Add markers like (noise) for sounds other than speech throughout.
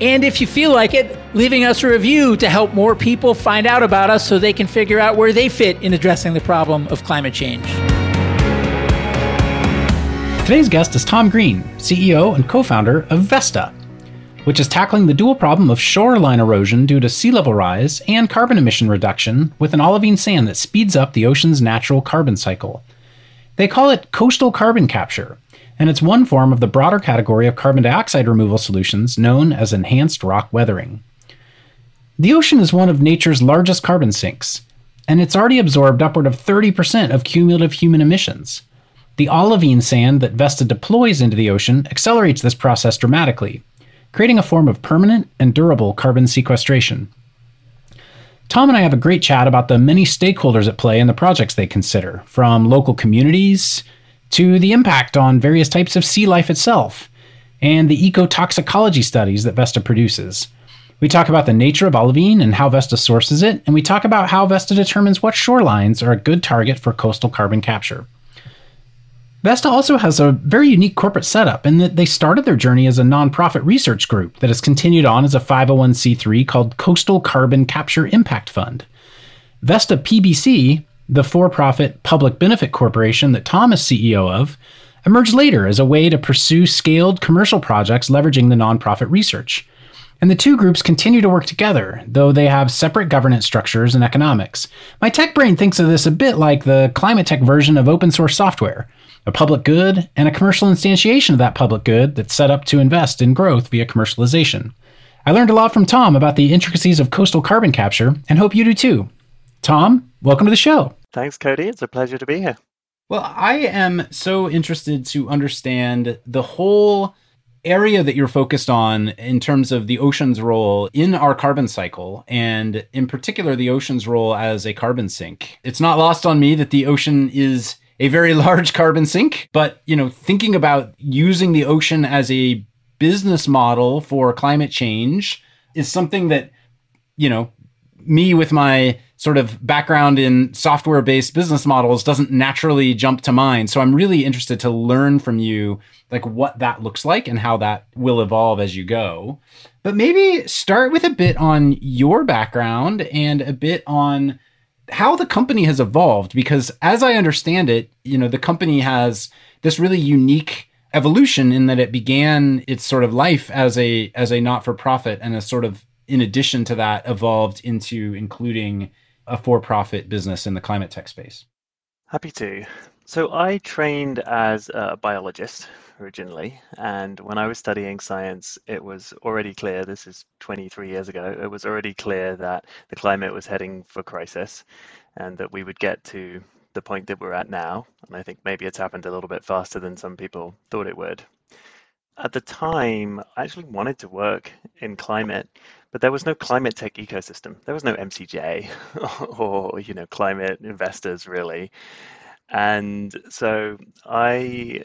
and if you feel like it, leaving us a review to help more people find out about us so they can figure out where they fit in addressing the problem of climate change. Today's guest is Tom Green, CEO and co founder of Vesta, which is tackling the dual problem of shoreline erosion due to sea level rise and carbon emission reduction with an olivine sand that speeds up the ocean's natural carbon cycle. They call it coastal carbon capture and it's one form of the broader category of carbon dioxide removal solutions known as enhanced rock weathering. The ocean is one of nature's largest carbon sinks, and it's already absorbed upward of 30% of cumulative human emissions. The olivine sand that Vesta deploys into the ocean accelerates this process dramatically, creating a form of permanent and durable carbon sequestration. Tom and I have a great chat about the many stakeholders at play in the projects they consider, from local communities to the impact on various types of sea life itself, and the ecotoxicology studies that Vesta produces. We talk about the nature of olivine and how Vesta sources it, and we talk about how Vesta determines what shorelines are a good target for coastal carbon capture. Vesta also has a very unique corporate setup in that they started their journey as a nonprofit research group that has continued on as a 501c3 called Coastal Carbon Capture Impact Fund. Vesta PBC the for profit public benefit corporation that Tom is CEO of, emerged later as a way to pursue scaled commercial projects leveraging the nonprofit research. And the two groups continue to work together, though they have separate governance structures and economics. My tech brain thinks of this a bit like the climate tech version of open source software a public good and a commercial instantiation of that public good that's set up to invest in growth via commercialization. I learned a lot from Tom about the intricacies of coastal carbon capture and hope you do too. Tom, welcome to the show. Thanks, Cody. It's a pleasure to be here. Well, I am so interested to understand the whole area that you're focused on in terms of the ocean's role in our carbon cycle and in particular the ocean's role as a carbon sink. It's not lost on me that the ocean is a very (laughs) large carbon sink, but you know, thinking about using the ocean as a business model for climate change is something that you know, me with my sort of background in software based business models doesn't naturally jump to mind. So I'm really interested to learn from you like what that looks like and how that will evolve as you go. But maybe start with a bit on your background and a bit on how the company has evolved because as I understand it, you know, the company has this really unique evolution in that it began its sort of life as a as a not for profit and a sort of in addition to that evolved into including a for profit business in the climate tech space? Happy to. So, I trained as a biologist originally, and when I was studying science, it was already clear this is 23 years ago it was already clear that the climate was heading for crisis and that we would get to the point that we're at now. And I think maybe it's happened a little bit faster than some people thought it would. At the time, I actually wanted to work in climate but there was no climate tech ecosystem. There was no MCJ (laughs) or you know climate investors really. And so I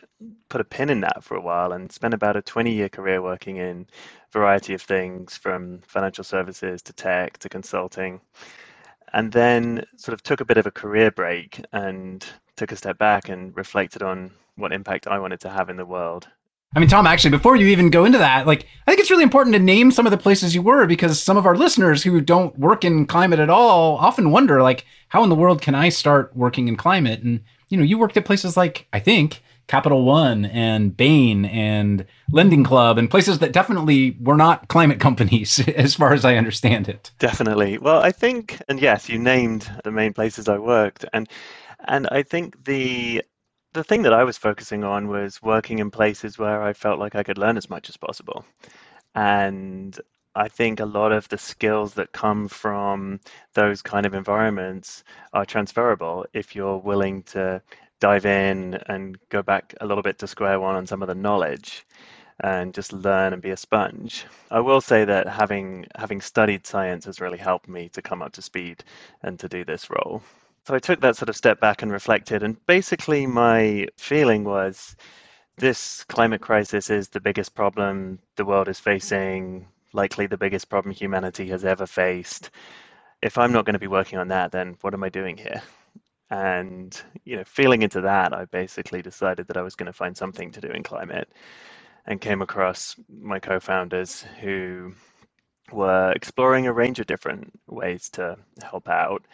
put a pin in that for a while and spent about a 20 year career working in a variety of things from financial services to tech to consulting. And then sort of took a bit of a career break and took a step back and reflected on what impact I wanted to have in the world I mean, Tom, actually, before you even go into that, like, I think it's really important to name some of the places you were because some of our listeners who don't work in climate at all often wonder, like, how in the world can I start working in climate? And, you know, you worked at places like, I think, Capital One and Bain and Lending Club and places that definitely were not (laughs) climate companies, as far as I understand it. Definitely. Well, I think, and yes, you named the main places I worked. And and I think the the thing that I was focusing on was working in places where I felt like I could learn as much as possible. And I think a lot of the skills that come from those kind of environments are transferable if you're willing to dive in and go back a little bit to square one on some of the knowledge. and just learn and be a sponge. I will say that having having studied science has really helped me to come up to speed and to do this role. So I took that sort of step back and reflected, and basically my feeling was this climate crisis is the biggest problem the world is facing, likely the biggest problem humanity has ever faced. If I'm not going to be working on that, then what am I doing here? And you know, feeling into that, I basically decided that I was going to find something to do in climate, and came across my co-founders who were exploring a range of different ways to help out.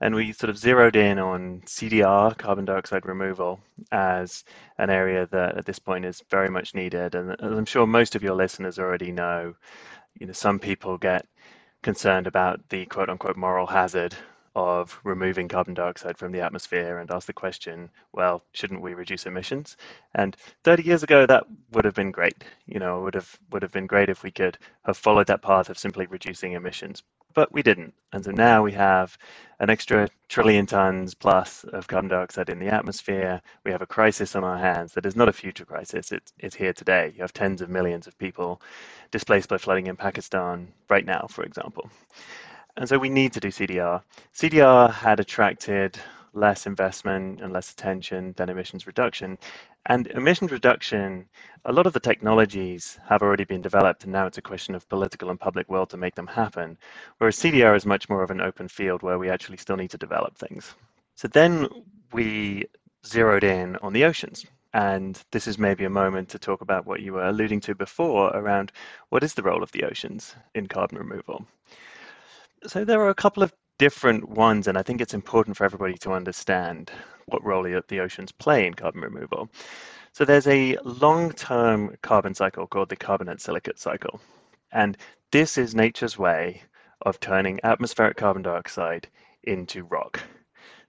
And we sort of zeroed in on CDR, carbon dioxide removal, as an area that at this point is very much needed. And I'm sure most of your listeners already know, you know, some people get concerned about the quote unquote moral hazard of removing carbon dioxide from the atmosphere and ask the question, well, shouldn't we reduce emissions? And 30 years ago, that would have been great. You know, would have would have been great if we could have followed that path of simply reducing emissions, but we didn't. And so now we have an extra trillion tons plus of carbon dioxide in the atmosphere. We have a crisis on our hands that is not a future crisis. It's it's here today. You have tens of millions of people displaced by flooding in Pakistan right now, for example. And so we need to do CDR. CDR had attracted less investment and less attention than emissions reduction. And emissions reduction, a lot of the technologies have already been developed, and now it's a question of political and public will to make them happen. Whereas CDR is much more of an open field where we actually still need to develop things. So then we zeroed in on the oceans. And this is maybe a moment to talk about what you were alluding to before around what is the role of the oceans in carbon removal. So there are a couple of different ones, and I think it's important for everybody to understand what role the oceans play in carbon removal. So there's a long-term carbon cycle called the carbonate silicate cycle. And this is nature's way of turning atmospheric carbon dioxide into rock.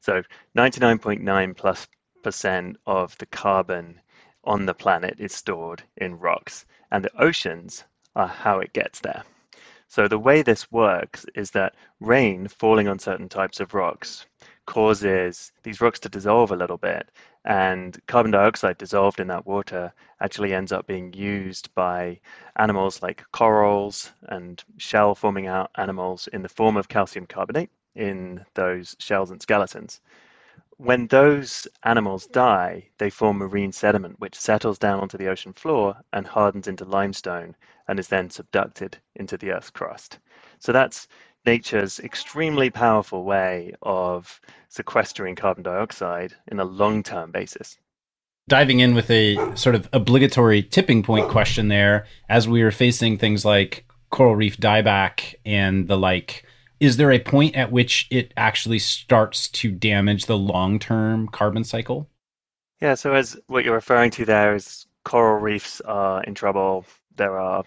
So 99.9 plus percent of the carbon on the planet is stored in rocks, and the oceans are how it gets there. So the way this works is that rain falling on certain types of rocks causes these rocks to dissolve a little bit and carbon dioxide dissolved in that water actually ends up being used by animals like corals and shell forming out animals in the form of calcium carbonate in those shells and skeletons when those animals die, they form marine sediment, which settles down onto the ocean floor and hardens into limestone and is then subducted into the Earth's crust. So that's nature's extremely powerful way of sequestering carbon dioxide in a long term basis. Diving in with a sort of obligatory tipping point question there, as we are facing things like coral reef dieback and the like is there a point at which it actually starts to damage the long term carbon cycle? Yeah, so as what you're referring to there is coral reefs are in trouble. There are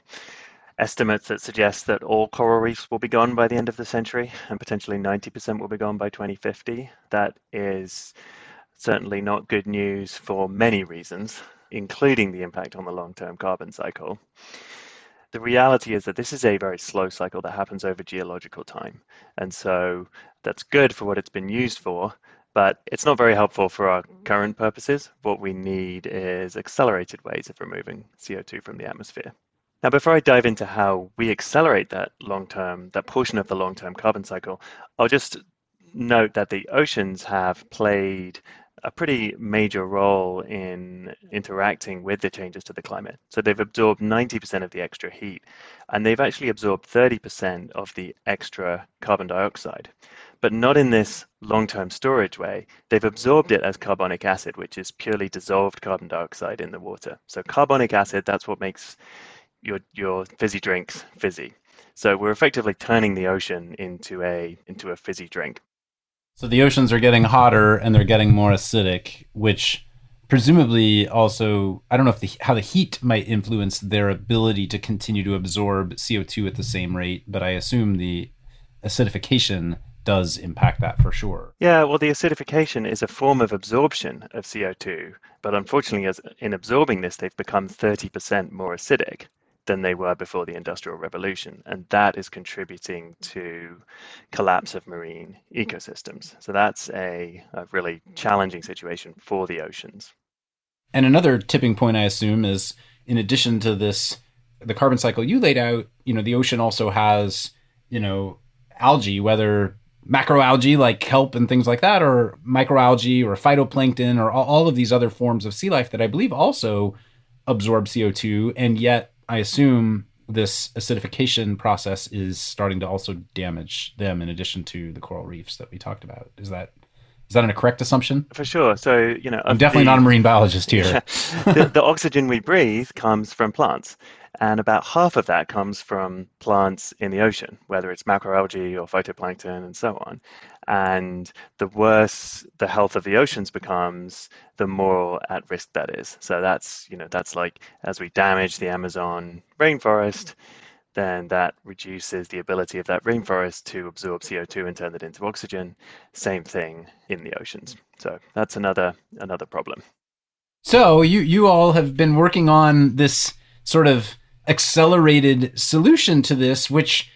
estimates that suggest that all coral reefs will be gone by the end of the century and potentially 90% will be gone by 2050. That is certainly not good news for many reasons, including the impact on the long term carbon cycle the reality is that this is a very slow cycle that happens over geological time. And so that's good for what it's been used for, but it's not very helpful for our current purposes. What we need is accelerated ways of removing CO2 from the atmosphere. Now, before I dive into how we accelerate that long term, that portion of the long term carbon cycle, I'll just note that the oceans have played a pretty major role in interacting with the changes to the climate. So they've absorbed 90% of the extra heat, and they've actually absorbed 30% of the extra carbon dioxide. But not in this long term storage way. They've absorbed it as carbonic acid, which is purely dissolved carbon dioxide in the water. So, carbonic acid, that's what makes your, your fizzy drinks fizzy. So, we're effectively turning the ocean into a, into a fizzy drink. So the oceans are getting hotter and they're getting more acidic, which presumably also I don't know if the how the heat might influence their ability to continue to absorb CO2 at the same rate, but I assume the acidification does impact that for sure. Yeah, well, the acidification is a form of absorption of CO2, but unfortunately, as in absorbing this, they've become 30% more acidic than they were before the Industrial Revolution. And that is contributing to collapse of marine ecosystems. So that's a, a really challenging situation for the oceans. And another tipping point, I assume, is in addition to this, the carbon cycle you laid out, you know, the ocean also has, you know, algae, whether macroalgae like kelp and things like that, or microalgae or phytoplankton or all of these other forms of sea life that I believe also absorb CO2. And yet, I assume this acidification process is starting to also damage them in addition to the coral reefs that we talked about. Is that is that a correct assumption? For sure. So, you know, I'm definitely the, not a marine biologist (laughs) here. Yeah, the, the oxygen we breathe comes from plants. And about half of that comes from plants in the ocean, whether it's macroalgae or phytoplankton and so on. And the worse the health of the oceans becomes, the more at risk that is. So that's, you know, that's like as we damage the Amazon rainforest, then that reduces the ability of that rainforest to absorb CO2 and turn it into oxygen. Same thing in the oceans. So that's another another problem. So you you all have been working on this sort of accelerated solution to this, which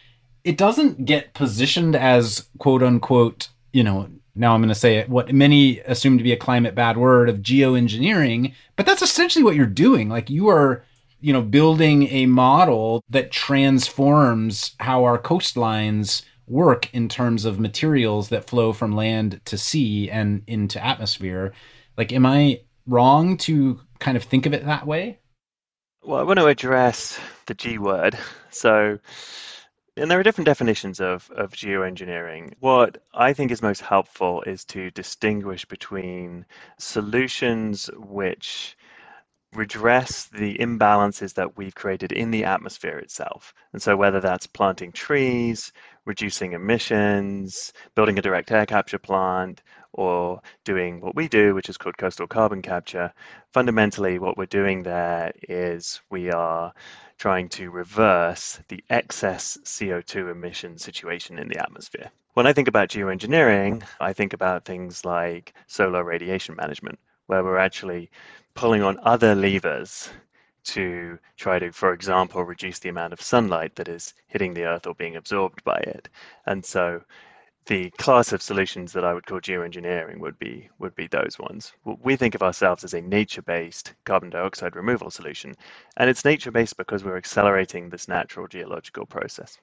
it doesn't get positioned as quote unquote, you know, now I'm going to say it, what many assume to be a climate bad word of geoengineering, but that's essentially what you're doing. Like you are, you know, building a model that transforms how our coastlines work in terms of materials that flow from land to sea and into atmosphere. Like, am I wrong to kind of think of it that way? Well, I want to address the G word. So, and there are different definitions of, of geoengineering. What I think is most helpful is to distinguish between solutions which redress the imbalances that we've created in the atmosphere itself. And so, whether that's planting trees, reducing emissions, building a direct air capture plant, or doing what we do, which is called coastal carbon capture, fundamentally what we're doing there is we are trying to reverse the excess CO2 emission situation in the atmosphere. When I think about geoengineering, I think about things like solar radiation management, where we're actually pulling on other levers to try to, for example, reduce the amount of sunlight that is hitting the earth or being absorbed by it. And so the class of solutions that I would call geoengineering would be would be those ones. We think of ourselves as a nature-based carbon dioxide removal solution, and it's nature-based because we're accelerating this natural geological process.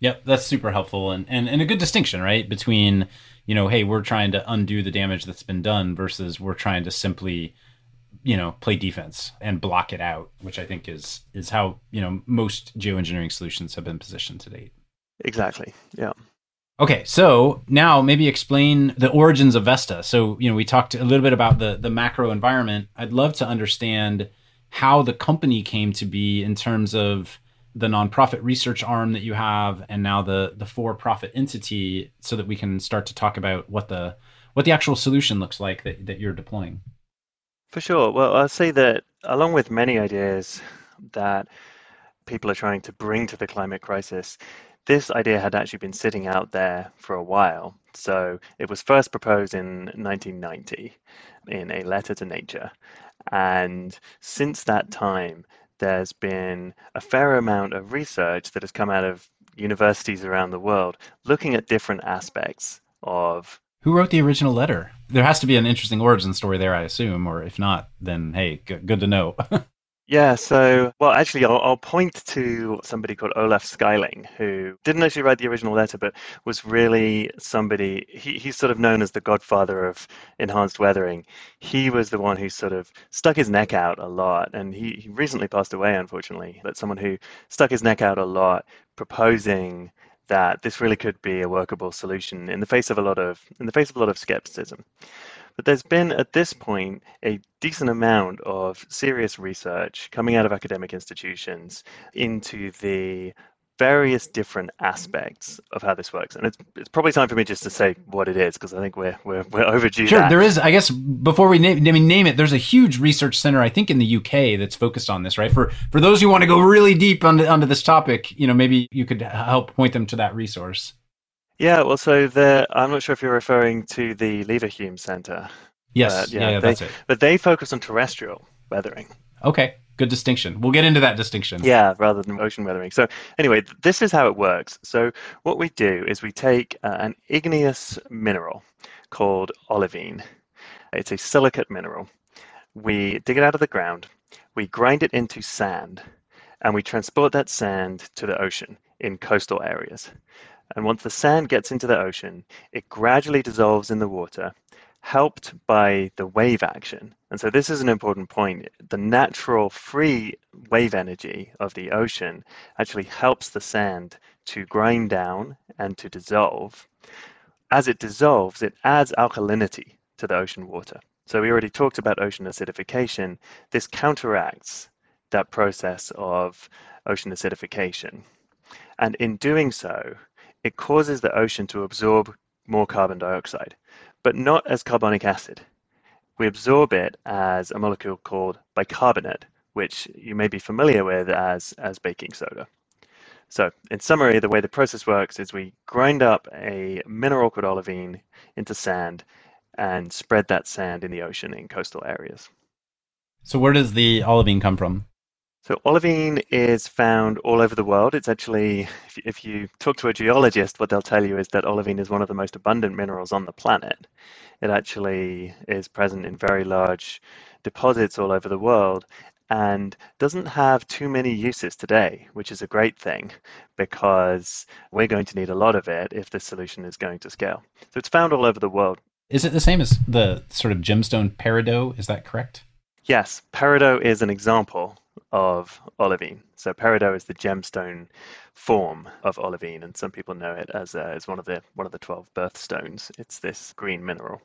Yep, that's super helpful and, and, and a good distinction, right? Between, you know, hey, we're trying to undo the damage that's been done versus we're trying to simply, you know, play defense and block it out, which I think is is how, you know, most geoengineering solutions have been positioned to date. Exactly. Yeah. Okay, so now maybe explain the origins of Vesta. So, you know, we talked a little bit about the the macro environment. I'd love to understand how the company came to be in terms of the nonprofit research arm that you have and now the the for-profit entity so that we can start to talk about what the what the actual solution looks like that, that you're deploying. For sure. Well, I'll say that along with many ideas that people are trying to bring to the climate crisis, this idea had actually been sitting out there for a while. So it was first proposed in 1990 in a letter to Nature. And since that time, there's been a fair amount of research that has come out of universities around the world looking at different aspects of. Who wrote the original letter? There has to be an interesting origin story there, I assume, or if not, then hey, good to know. (laughs) Yeah, so, well, actually, I'll, I'll, point to somebody called Olaf Schuiling, who didn't actually write the original letter, but was really somebody, he, he's sort of known as the godfather of enhanced weathering. He was the one who sort of stuck his neck out a lot, and he, he recently passed away, unfortunately, but someone who stuck his neck out a lot proposing that this really could be a workable solution in the face of a lot of in the face of a lot of skepticism. But there's been, at this point, a decent amount of serious research coming out of academic institutions into the various different aspects of how this works. And it's, it's probably time for me just to say what it is because I think we're we're, we're overdue. Sure, that. there is. I guess before we name, I mean, name it, there's a huge research center I think in the UK that's focused on this. Right for for those who want to go really deep onto onto this topic, you know, maybe you could help point them to that resource. Yeah, well, so the I'm not sure if you're referring to the Leverhulme Center. Yes, yeah, yeah, yeah they, that's it. But they focus on terrestrial weathering. Okay, good distinction. We'll get into that distinction. Yeah, rather than ocean weathering. So anyway, this is how it works. So what we do is we take uh, an igneous mineral called olivine. It's a silicate mineral. We dig it out of the ground. we grind it into sand and we transport that sand to the ocean in coastal areas. And once the sand gets into the ocean, it gradually dissolves in the water, helped by the wave action. And so, this is an important point. The natural free wave energy of the ocean actually helps the sand to grind down and to dissolve. As it dissolves, it adds alkalinity to the ocean water. So, we already talked about ocean acidification. This counteracts that process of ocean acidification. And in doing so, it causes the ocean to absorb more carbon dioxide, but not as carbonic acid. We absorb it as a molecule called bicarbonate, which you may be familiar with as, as baking soda. So, in summary, the way the process works is we grind up a mineral called olivine into sand and spread that sand in the ocean in coastal areas. So, where does the olivine come from? So olivine is found all over the world. It's actually, if, if you talk to a geologist, what they'll tell you is that olivine is one of the most abundant minerals on the planet. It actually is present in very large deposits all over the world and doesn't have too many uses today, which is a great thing because we're going to need a lot of it if the solution is going to scale. So it's found all over the world. Is it the same as the sort of gemstone peridot? Is that correct? Yes, peridot is an example of olivine. So peridot is the gemstone form of olivine, and some people know it as uh, as one of the one of the twelve birthstones. It's this green mineral.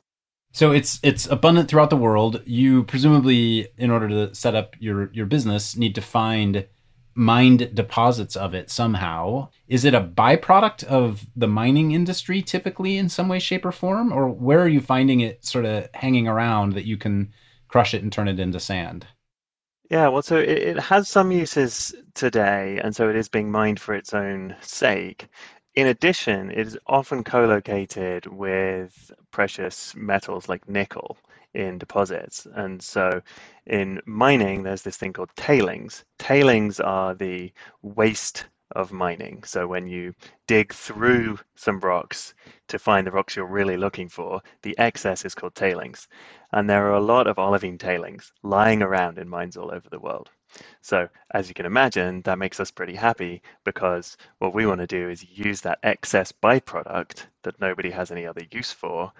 So it's it's abundant throughout the world. You presumably, in order to set up your your business, need to find mined deposits of it somehow. Is it a byproduct of the mining industry typically in some way, shape, or form? Or where are you finding it sort of hanging around that you can crush it and turn it into sand? Yeah, well, so it, it has some uses today, and so it is being mined for its own sake. In addition, it is often co-located with precious metals like nickel in deposits. And so in mining, there's this thing called tailings. Tailings are the waste of mining. So when you dig through some rocks to find the rocks you're really looking for, the excess is called tailings. And there are a lot of olivine tailings lying around in mines all over the world. So as you can imagine, that makes us pretty happy because what we want to do is use that excess byproduct that nobody has any other use for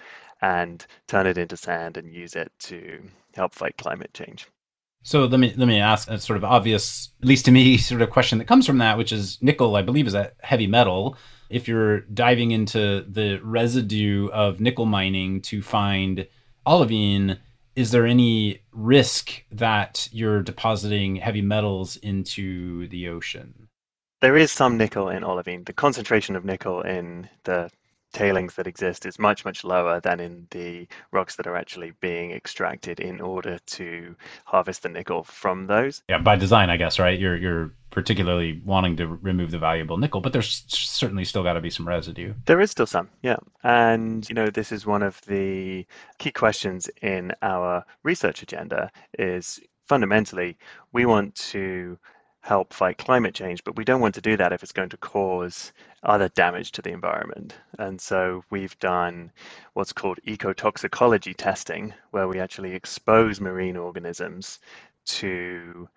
and turn it into sand and use it to help fight climate change. So let me let me ask a sort of obvious, at least to me, (laughs) sort of question that comes from that, which is nickel. I believe is a heavy metal. If you're diving into the residue of nickel mining to find olivine, is there any risk that you're depositing heavy metals into the ocean? There is some nickel in olivine. The concentration of nickel in the tailings that exist is much much lower than in the rocks that are actually being extracted in order to harvest the nickel from those. Yeah, by design, I guess, right? You're you're particularly wanting to remove the valuable nickel, but there's certainly still got to be some residue. There is still some, yeah. And you know, this is one of the key questions in our research agenda is fundamentally we want to help fight climate change, but we don't want to do that if it's going to cause other damage to the environment. And so we've done what's called ecotoxicology testing, where we actually expose marine organisms to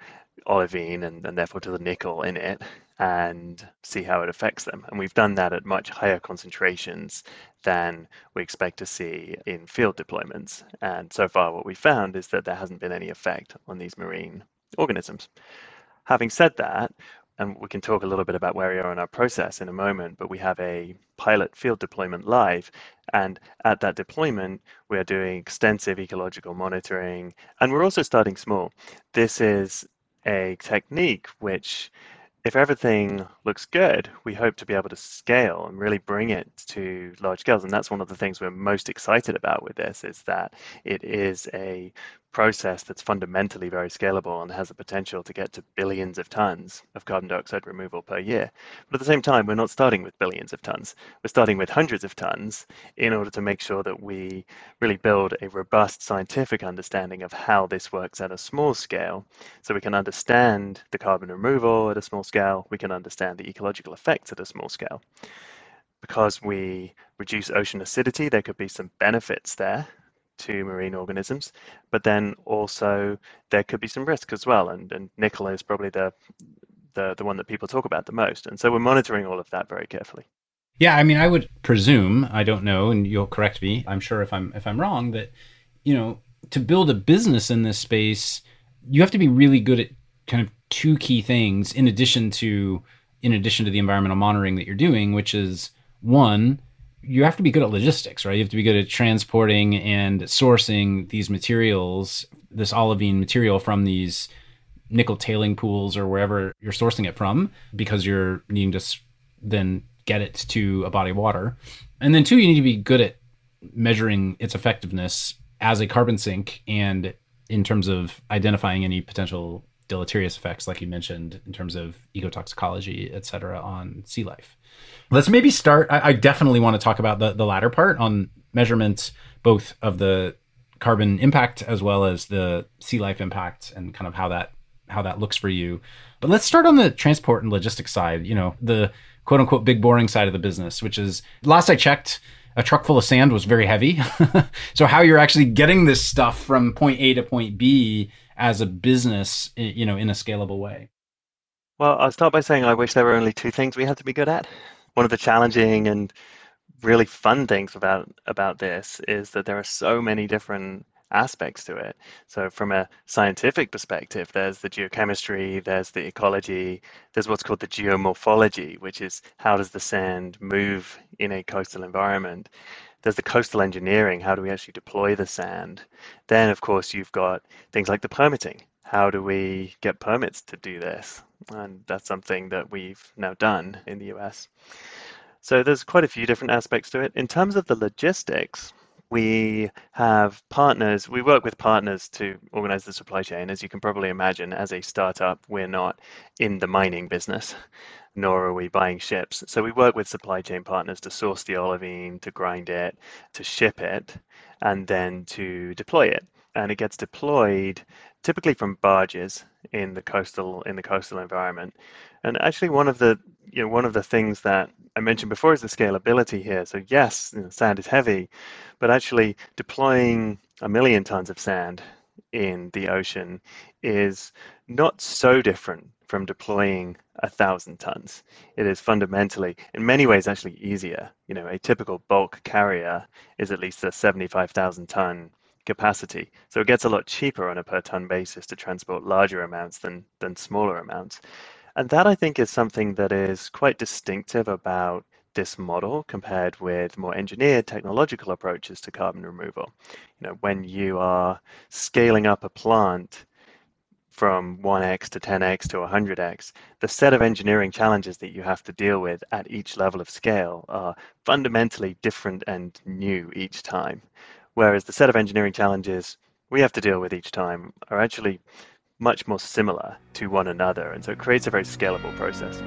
olivine and, and therefore to the nickel in it and see how it affects them. And we've done that at much higher concentrations than we expect to see in field deployments. And so far, what we found is that there hasn't been any effect on these marine organisms. Having said that, and we can talk a little bit about where we are in our process in a moment, but we have a pilot field deployment live. And at that deployment, we are doing extensive ecological monitoring, and we're also starting small. This is a technique which if everything looks good, we hope to be able to scale and really bring it to large scales. And that's one of the things we're most excited about with this is that it is a process that's fundamentally very scalable and has the potential to get to billions of tons of carbon dioxide removal per year. But at the same time, we're not starting with billions of tons. We're starting with hundreds of tons in order to make sure that we really build a robust scientific understanding of how this works at a small scale so we can understand the carbon removal at a small scale, we can understand the ecological effects at a small scale. Because we reduce ocean acidity, there could be some benefits there to marine organisms, but then also there could be some risk as well. And, and nickel is probably the, the the one that people talk about the most. And so we're monitoring all of that very carefully. Yeah, I mean, I would presume, I don't know, and you'll correct me. I'm sure if I'm if I'm wrong that you know, to build a business in this space, you have to be really good at kind of two key things in addition to in addition to the environmental monitoring that you're doing, which is one, you have to be good at logistics, right? You have to be good at transporting and sourcing these materials, this olivine material from these nickel tailing pools or wherever you're sourcing it from, because you're needing to then get it to a body of water. And then two, you need to be good at measuring its effectiveness as a carbon sink and in terms of identifying any potential deleterious effects, like you mentioned, in terms of ecotoxicology, et cetera, on sea life. Let's maybe start. I, I definitely want to talk about the, the latter part on measurements, both of the carbon impact as well as the sea life impact and kind of how that how that looks for you. But let's start on the transport and logistics side, you know, the quote unquote big boring side of the business, which is last I checked, a truck full of sand was very heavy. (laughs) so how you're actually getting this stuff from point A to point B as a business, you know, in a scalable way. Well, I'll start by saying I wish there were only two things we had to be good at. One of the challenging and really fun things about about this is that there are so many different aspects to it. So, from a scientific perspective, there's the geochemistry, there's the ecology, there's what's called the geomorphology, which is how does the sand move in a coastal environment. There's the coastal engineering, how do we actually deploy the sand? Then, of course, you've got things like the permitting. How do we get permits to do this? And that's something that we've now done in the US. So there's quite a few different aspects to it. In terms of the logistics, we have partners, we work with partners to organize the supply chain. As you can probably imagine, as a startup, we're not in the mining business, nor are we buying ships. So we work with supply chain partners to source the olivine, to grind it, to ship it, and then to deploy it. And it gets deployed typically from barges in the coastal in the coastal environment. And actually, one of the you know one of the things that I mentioned before is the scalability here. So yes, you know, sand is heavy, but actually deploying a million tons of sand in the ocean is not so different from deploying a thousand tons. It is fundamentally, in many ways, actually easier. You know, a typical bulk carrier is at least a 75,000 ton capacity. So it gets a lot cheaper on a per ton basis to transport larger amounts than, than smaller amounts. And that I think is something that is quite distinctive about this model compared with more engineered technological approaches to carbon removal. You know, when you are scaling up a plant from 1x to 10x to 100x, the set of engineering challenges that you have to deal with at each level of scale are fundamentally different and new each time. Whereas the set of engineering challenges we have to deal with each time are actually much more similar to one another. And so it creates a very scalable process.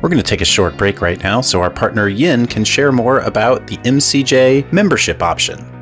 We're going to take a short break right now so our partner Yin can share more about the MCJ membership option.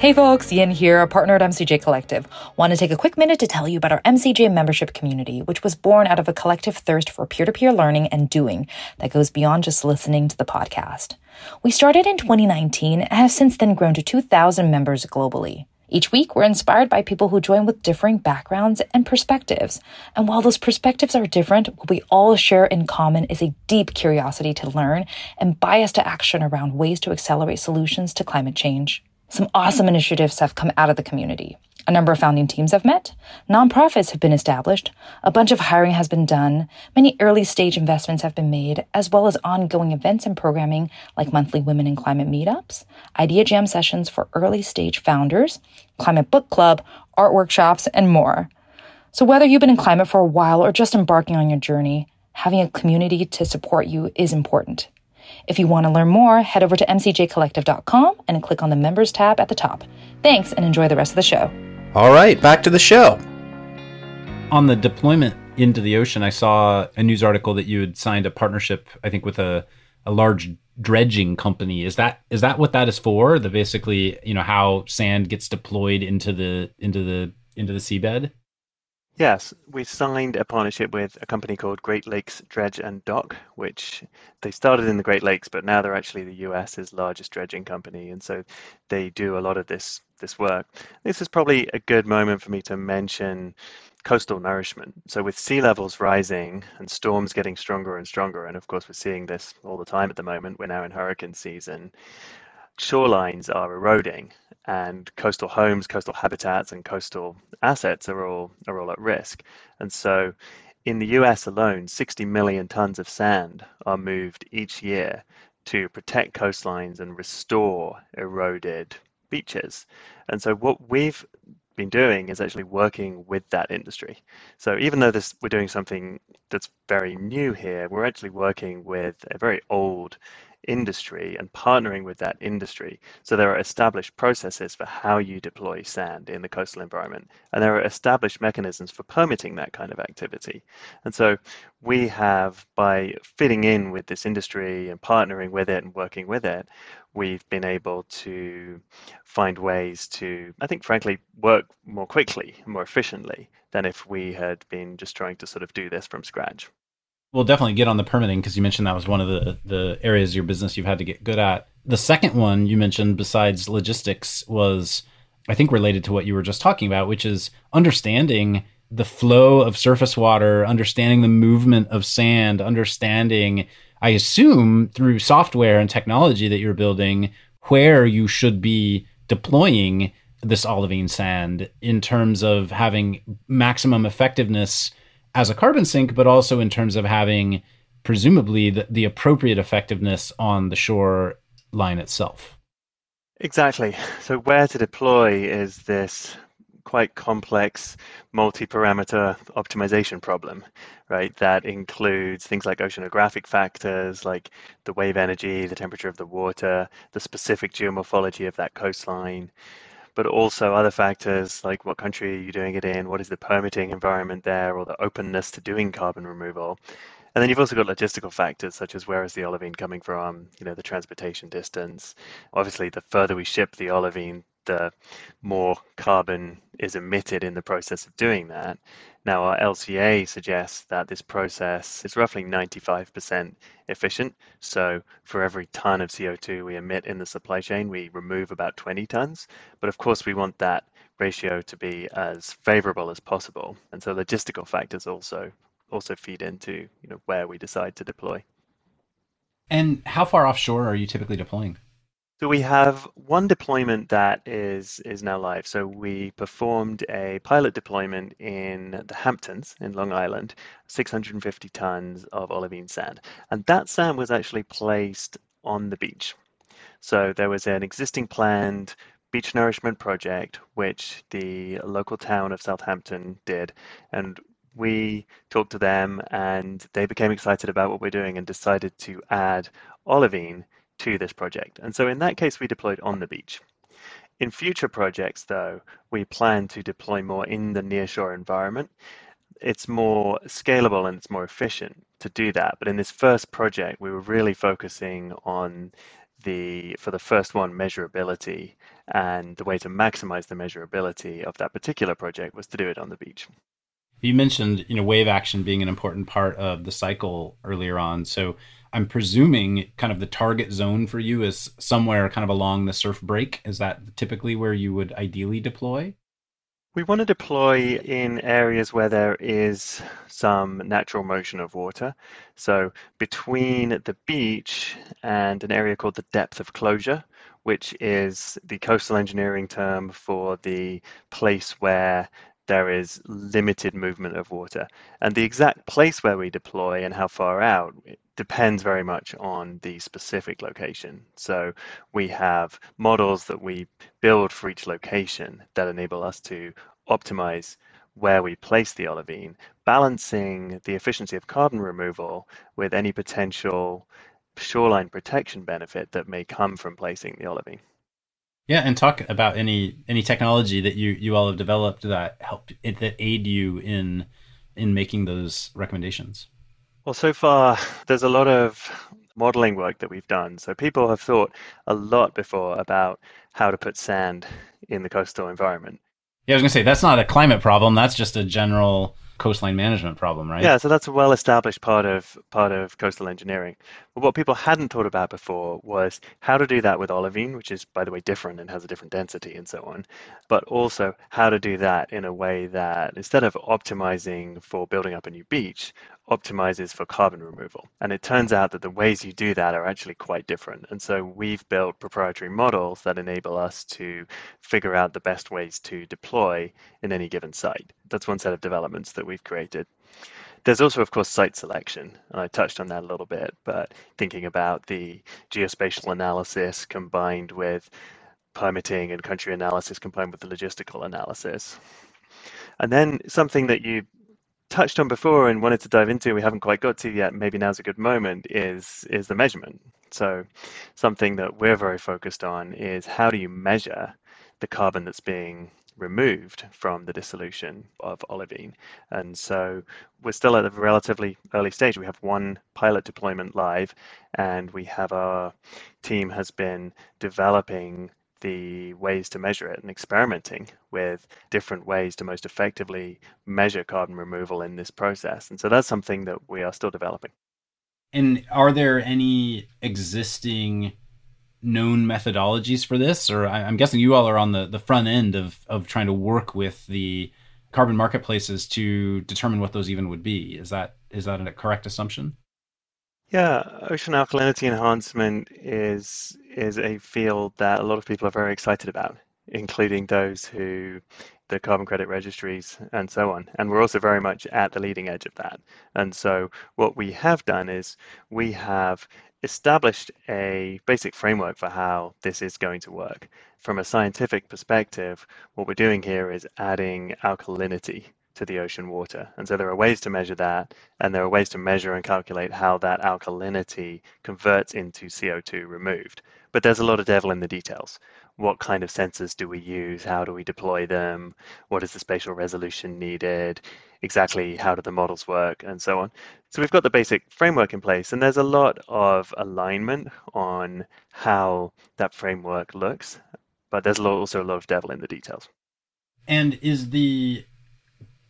Hey folks, Yin here, a partner at MCJ Collective. Want to take a quick minute to tell you about our MCJ membership community, which was born out of a collective thirst for peer to peer learning and doing that goes beyond just listening to the podcast. We started in 2019 and have since then grown to 2,000 members globally. Each week, we're inspired by people who join with differing backgrounds and perspectives. And while those perspectives are different, what we all share in common is a deep curiosity to learn and bias to action around ways to accelerate solutions to climate change. Some awesome initiatives have come out of the community. A number of founding teams have met, nonprofits have been established, a bunch of hiring has been done, many early stage investments have been made, as well as ongoing events and programming like monthly women in climate meetups, idea jam sessions for early stage founders, climate book club, art workshops, and more. So whether you've been in climate for a while or just embarking on your journey, having a community to support you is important. If you want to learn more, head over to mcjcollective.com and click on the members tab at the top. Thanks and enjoy the rest of the show. All right, back to the show. On the deployment into the ocean, I saw a news article that you had signed a partnership, I think, with a, a large dredging company. Is that is that what that is for? The basically, you know, how sand gets deployed into the into the into the seabed? Yes, we signed a partnership with a company called Great Lakes Dredge and Dock, which they started in the Great Lakes, but now they're actually the US's largest dredging company, and so they do a lot of this this work. This is probably a good moment for me to mention coastal nourishment. So with sea levels rising and storms getting stronger and stronger, and of course we're seeing this all the time at the moment. We're now in hurricane season. Shorelines are eroding, and coastal homes, coastal habitats, and coastal assets are all are all at risk. And so, in the U.S. alone, 60 million tons of sand are moved each year to protect coastlines and restore eroded beaches. And so, what we've been doing is actually working with that industry. So even though this we're doing something that's very new here, we're actually working with a very old industry and partnering with that industry. So there are established processes for how you deploy sand in the coastal environment, and there are established mechanisms for permitting that kind of activity. And so we have, by fitting in with this industry and partnering with it and working with it, we've been able to find ways to, I think, frankly, work more quickly, more efficiently than if we had been just trying to sort of do this from scratch. We'll definitely get on the permitting because you mentioned that was one of the, the areas of your business you've had to get good at. The second one you mentioned, besides logistics, was I think related to what you were just talking about, which is understanding the flow of surface water, understanding the movement of sand, understanding, I assume, through software and technology that you're building, where you should be deploying this olivine sand in terms of having maximum effectiveness as a carbon sink, but also in terms of having presumably the, the appropriate effectiveness on the shore line itself. Exactly. So, where to deploy is this quite complex multi parameter optimization problem, right? That includes things like oceanographic factors, like the wave energy, the temperature of the water, the specific geomorphology of that coastline but also other factors like what country are you doing it in, what is the permitting environment there, or the openness to doing carbon removal. And then you've also got logistical factors such as where is the olivine coming from, you know, the transportation distance. Obviously, the further we ship the olivine, the more carbon is emitted in the process of doing that. Now, our LCA suggests that this process is roughly 95% efficient. So, for every ton of CO2 we emit in the supply chain, we remove about 20 tons. But of course, we want that ratio to be as favorable as possible. And so, logistical factors also also feed into you know where we decide to deploy. And how far offshore are you typically deploying? So we have one deployment that is is now live. So we performed a pilot deployment in the Hamptons in Long Island, 650 tons of olivine sand, and that sand was actually placed on the beach. So there was an existing planned beach nourishment project which the local town of Southampton did, and we talked to them, and they became excited about what we're doing and decided to add olivine to this project. And so in that case, we deployed on the beach. In future projects, though, we plan to deploy more in the nearshore environment. It's more scalable and it's more efficient to do that. But in this first project, we were really focusing on the, for the first one, measurability. And the way to maximize the measurability of that particular project was to do it on the beach. You mentioned, you know, wave action being an important part of the cycle earlier on. So I'm presuming kind of the target zone for you is somewhere kind of along the surf break. Is that typically where you would ideally deploy? We want to deploy in areas where there is some natural motion of water. So between the beach and an area called the depth of closure, which is the coastal engineering term for the place where there is limited movement of water. And the exact place where we deploy and how far out depends very much on the specific location. So we have models that we build for each location that enable us to optimize where we place the olivine, balancing the efficiency of carbon removal with any potential shoreline protection benefit that may come from placing the olivine. Yeah, and talk about any any technology that you you all have developed that help that aid you in in making those recommendations. Well, so far there's a lot of modeling work that we've done. So people have thought a lot before about how to put sand in the coastal environment. Yeah, I was gonna say that's not a climate problem. That's just a general coastline management problem, right? Yeah, so that's a well-established part of part of coastal engineering. But what people hadn't thought about before was how to do that with olivine, which is, by the way, different and has a different density and so on. But also how to do that in a way that instead of optimizing for building up a new beach, optimizes for carbon removal. And it turns out that the ways you do that are actually quite different. And so we've built proprietary models that enable us to figure out the best ways to deploy in any given site. That's one set of developments that we've created. There's also, of course, site selection, and I touched on that a little bit, but thinking about the geospatial analysis combined with permitting and country analysis combined with the logistical analysis. And then something that you touched on before and wanted to dive into we haven't quite got to yet maybe now's a good moment is is the measurement. So something that we're very focused on is how do you measure the carbon that's being removed from the dissolution of olivine? And so we're still at a relatively early stage. We have one pilot deployment live and we have our team has been developing the ways to measure it and experimenting with different ways to most effectively measure carbon removal in this process. And so that's something that we are still developing. And are there any existing known methodologies for this? Or I'm guessing you all are on the, the front end of, of trying to work with the carbon marketplaces to determine what those even would be. Is that is that a correct assumption? Yeah, ocean alkalinity enhancement is is a field that a lot of people are very excited about, including those who the carbon credit registries and so on. And we're also very much at the leading edge of that. And so what we have done is we have established a basic framework for how this is going to work. From a scientific perspective, what we're doing here is adding alkalinity to the ocean water. And so there are ways to measure that, and there are ways to measure and calculate how that alkalinity converts into CO2 removed. But there's a lot of devil in the details. What kind of sensors do we use? How do we deploy them? What is the spatial resolution needed? Exactly how do the models work? And so on. So we've got the basic framework in place, and there's a lot of alignment on how that framework looks, but there's also a lot of devil in the details. And is the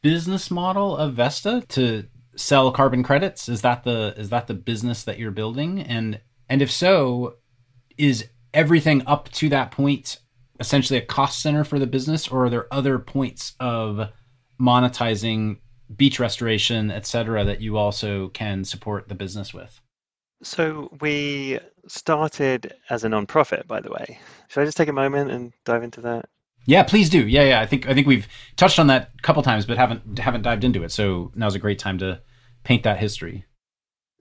business model of Vesta to sell carbon credits? Is that the is that the business that you're building? And and if so, is everything up to that point essentially a cost center for the business, or are there other points of monetizing beach restoration, et cetera, that you also can support the business with? So we started as a nonprofit, by the way. Should I just take a moment and dive into that? Yeah, please do. Yeah, yeah. I think I think we've touched on that a couple times, but haven't haven't dived into it. So now's a great time to paint that history.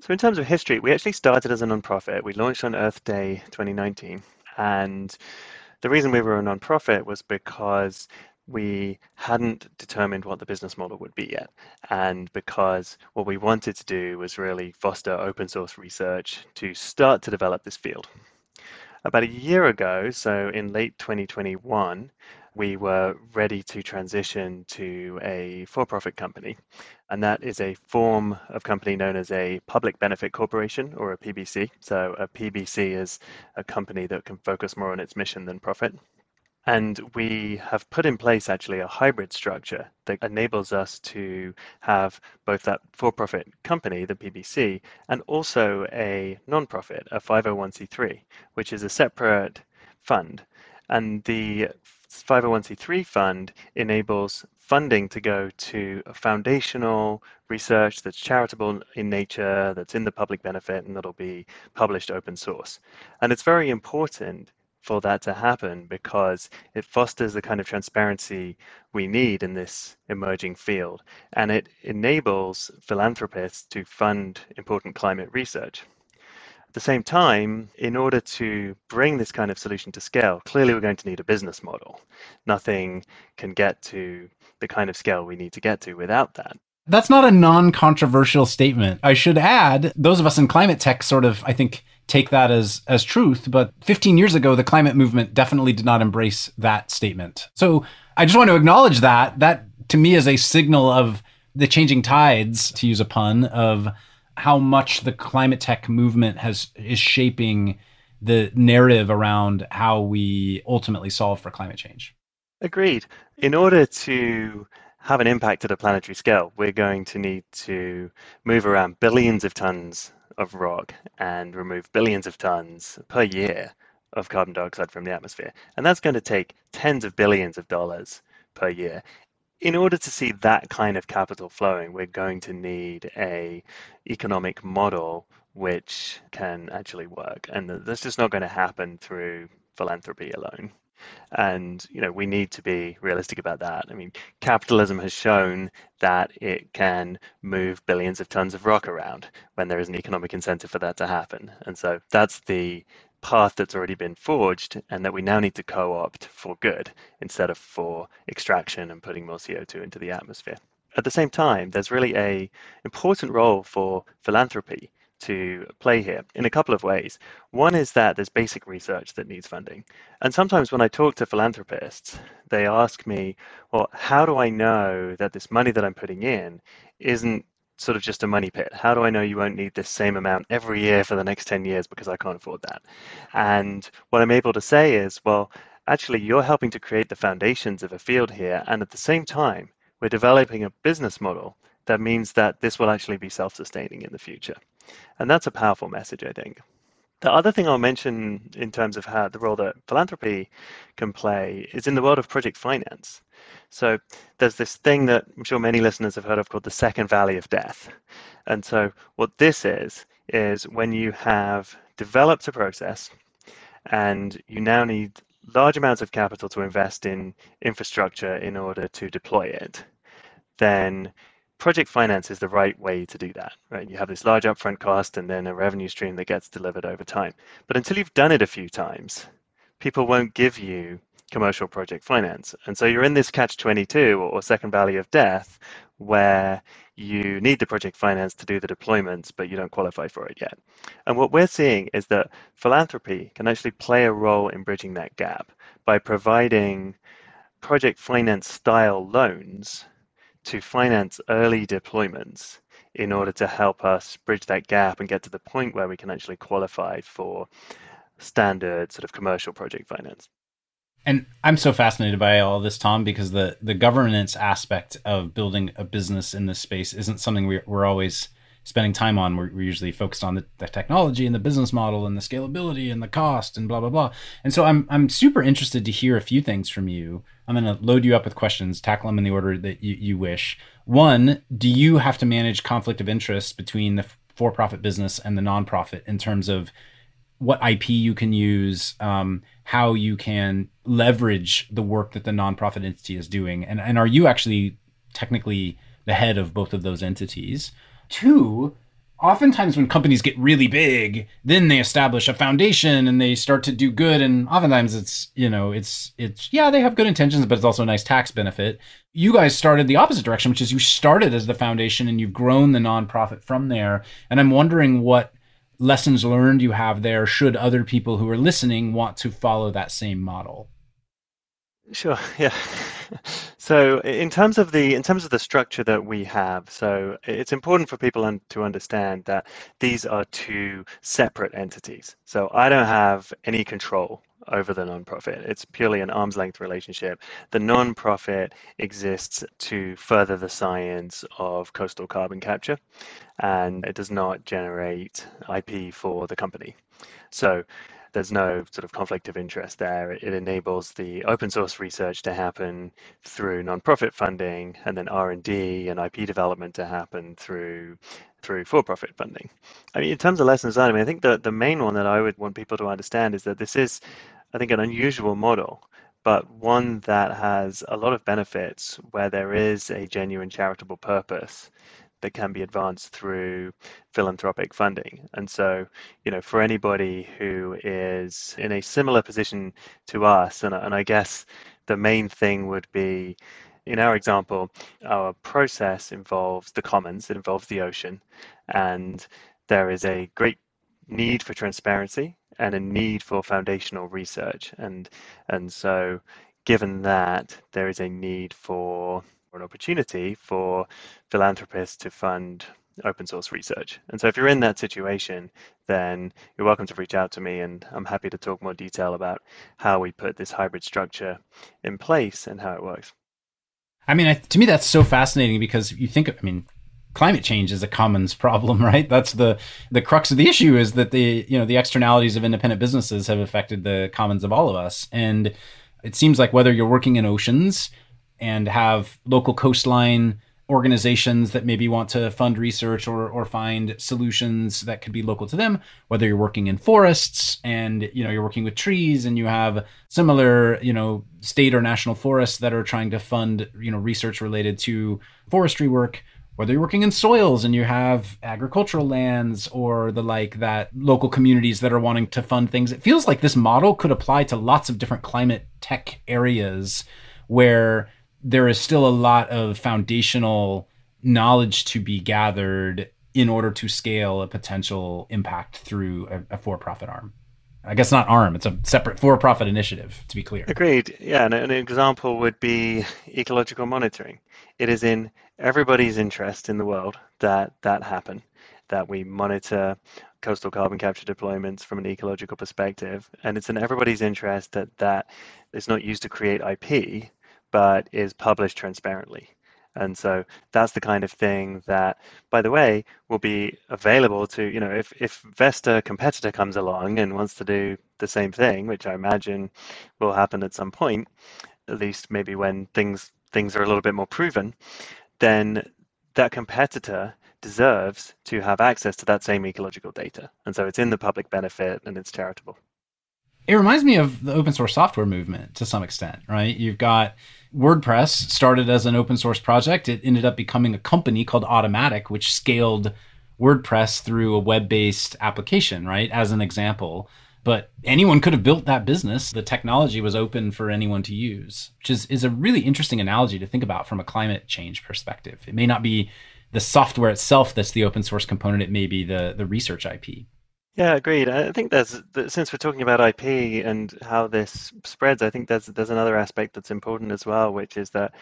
So in terms of history, we actually started as a nonprofit. We launched on Earth Day 2019, and the reason we were a nonprofit was because we hadn't determined what the business model would be yet. And because what we wanted to do was really foster open source research to start to develop this field. About a year ago, so in late 2021, we were ready to transition to a for profit company. And that is a form of company known as a public benefit corporation or a PBC. So, a PBC is a company that can focus more on its mission than profit. And we have put in place actually a hybrid structure that enables us to have both that for profit company, the PBC, and also a non-profit, a 501c3, which is a separate fund. And the 501c3 fund enables funding to go to foundational research that's charitable in nature, that's in the public benefit, and that'll be published open source. And it's very important for that to happen because it fosters the kind of transparency we need in this emerging field and it enables philanthropists to fund important climate research. At the same time, in order to bring this kind of solution to scale, clearly we're going to need a business model. Nothing can get to the kind of scale we need to get to without that. That's not a non controversial statement. I should add, those of us in climate tech sort of, I think, take that as as truth but 15 years ago the climate movement definitely did not embrace that statement so i just want to acknowledge that that to me is a signal of the changing tides to use a pun of how much the climate tech movement has is shaping the narrative around how we ultimately solve for climate change Agreed. In order to have an impact at a planetary scale, we're going to need to move around billions of tons of rock and remove billions of tons per year of carbon dioxide from the atmosphere. And that's going to take tens of billions of dollars per year. In order to see that kind of capital flowing, we're going to need a economic model which can actually work. And that's just not going to happen through philanthropy alone. And you know we need to be realistic about that. I mean capitalism has shown that it can move billions of tons of rock around when there is an economic incentive for that to happen. And so that's the path that's already been forged and that we now need to co-opt for good instead of for extraction and putting more co2 into the atmosphere at the same time there's really a important role for philanthropy to play here in a couple of ways. One is that there's basic research that needs funding. And sometimes when I talk to philanthropists, they ask me, well, how do I know that this money that I'm putting in isn't sort of just a money pit? How do I know you won't need this same amount every year for the next 10 years because I can't afford that? And what I'm able to say is, well, actually, you're helping to create the foundations of a field here. And at the same time, we're developing a business model that means that this will actually be self sustaining in the future. And that's a powerful message, I think. The other thing I'll mention in terms of how the role that philanthropy can play is in the world of project finance. So there's this thing that I'm sure many listeners have heard of called the second valley of death. And so what this is, is when you have developed a process and you now need large amounts of capital to invest in infrastructure in order to deploy it, then project finance is the right way to do that, right? You have this large upfront cost and then a revenue stream that gets delivered over time. But until you've done it a few times, people won't give you commercial project finance. And so you're in this catch 22 or second valley of death where you need the project finance to do the deployments, but you don't qualify for it yet. And what we're seeing is that philanthropy can actually play a role in bridging that gap by providing project finance style loans to finance early deployments in order to help us bridge that gap and get to the point where we can actually qualify for standard sort of commercial project finance. And I'm so fascinated by all this, Tom, because the the governance aspect of building a business in this space isn't something we're, we're always spending time on. We're, we're usually focused on the, the, technology and the business model and the scalability and the cost and blah blah blah. And so I'm I'm super interested to hear a few things from you. I'm going to load you up with questions, tackle them in the order that you, you wish. One, do you have to manage conflict of interest between the for-profit business and the nonprofit in terms of what IP you can use, um, how you can leverage the work that the nonprofit entity is doing, and and are you actually technically the head of both of those entities? Two, oftentimes when companies get really big, then they establish a foundation and they start to do good. And oftentimes it's, you know, it's, it's, yeah, they have good intentions, but it's also a nice tax benefit. You guys started the opposite direction, which is you started as the foundation and you've grown the nonprofit from there. And I'm wondering what lessons learned you have there should other people who are listening want to follow that same model. Sure. (laughs) Yeah. So in terms of the in terms of the structure that we have, so it's important for people un- to understand that these are two separate entities. So I don't have any control over the nonprofit. It's purely an arm's length relationship. The nonprofit exists to further the science of coastal carbon capture, and it does not generate IP for the company. So there's no sort of conflict of interest there. It enables the open source research to happen through nonprofit funding, and then R and D and IP development to happen through through for-profit funding. I mean, in terms of lessons learned, I mean, I think the the main one that I would want people to understand is that this is, I think, an unusual model but one that has a lot of benefits where there is a genuine charitable purpose that can be advanced through philanthropic funding. And so, you know, for anybody who is in a similar position to us, and, and I guess the main thing would be in our example, our process involves the commons, it involves the ocean, and there is a great need for transparency and a need for foundational research. And and so given that there is a need for an opportunity for philanthropists to fund open source research. And so if you're in that situation, then you're welcome to reach out to me and I'm happy to talk more detail about how we put this hybrid structure in place and how it works. I mean, to me, that's so fascinating because you think, I mean, climate change is a commons problem, (laughs) right? That's the the crux of the issue is that the you know the externalities of independent businesses have affected the commons of all of us, and it seems like whether you're working in oceans and have local coastline organizations that maybe want to fund research or, or find solutions that could be local to them whether you're working in forests and you know you're working with trees and you have similar you know state or national forests that are trying to fund you know research related to forestry work whether you're working in soils and you have agricultural lands or the like that local communities that are wanting to fund things. It feels like this model could apply to lots of different climate tech areas where there is still a lot of foundational knowledge to be gathered in order to scale a potential impact through a, a for-profit arm. I guess not arm; it's a separate for-profit initiative. To be clear. Agreed. Yeah, and an example would be ecological monitoring. It is in everybody's interest in the world that that happen, that we monitor coastal carbon capture deployments from an ecological perspective, and it's in everybody's interest that that is not used to create IP, but is published transparently. And so that's the kind of thing that, by the way, will be available to, you know, if, if Vesta competitor comes along and wants to do the same thing, which I imagine will happen at some point, at least maybe when things things are a little bit more proven, then that competitor deserves to have access to that same ecological data. And so it's in the public benefit and it's charitable. It reminds me of the open source software movement to some extent, right? You've got WordPress started as an open source project. It ended up becoming a company called Automattic, which scaled WordPress through a web based application, right? As an example. But anyone could have built that business. The technology was open for anyone to use, which is, is a really interesting analogy to think about from a climate change perspective. It may not be the software itself that's the open source component, it may be the, the research IP. Yeah, agreed. I think there's since we're talking about IP and how this spreads, I think there's there's another aspect that's important as well, which is that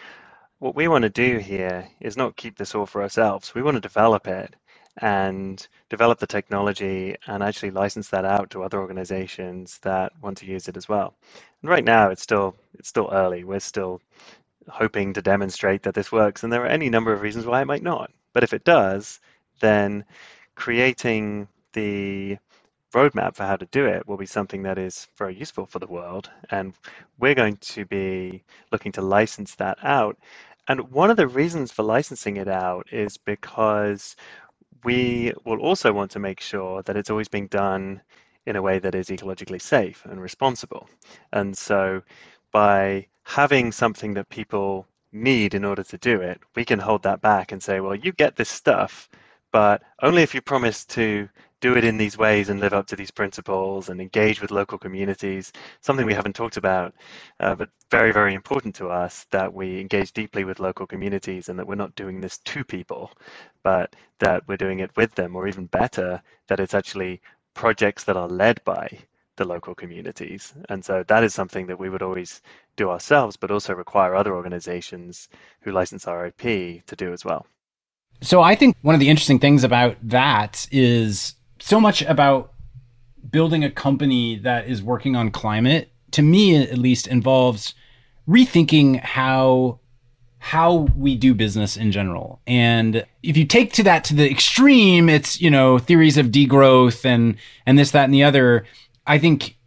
what we want to do here is not keep this all for ourselves. We want to develop it and develop the technology and actually license that out to other organizations that want to use it as well. And right now it's still it's still early. We're still hoping to demonstrate that this works and there are any number of reasons why it might not. But if it does, then creating the roadmap for how to do it will be something that is very useful for the world. And we're going to be looking to license that out. And one of the reasons for licensing it out is because we will also want to make sure that it's always being done in a way that is ecologically safe and responsible. And so by having something that people need in order to do it, we can hold that back and say, well, you get this stuff, but only if you promise to do it in these ways and live up to these principles and engage with local communities. Something we haven't talked about, uh, but very, very important to us that we engage deeply with local communities and that we're not doing this to people, but that we're doing it with them, or even better, that it's actually projects that are led by the local communities. And so that is something that we would always do ourselves, but also require other organizations who license our to do as well. So I think one of the interesting things about that is so much about building a company that is working on climate to me at least involves rethinking how how we do business in general. And if you take to that to the extreme, it's, you know, theories of degrowth and and this, that, and the other. I think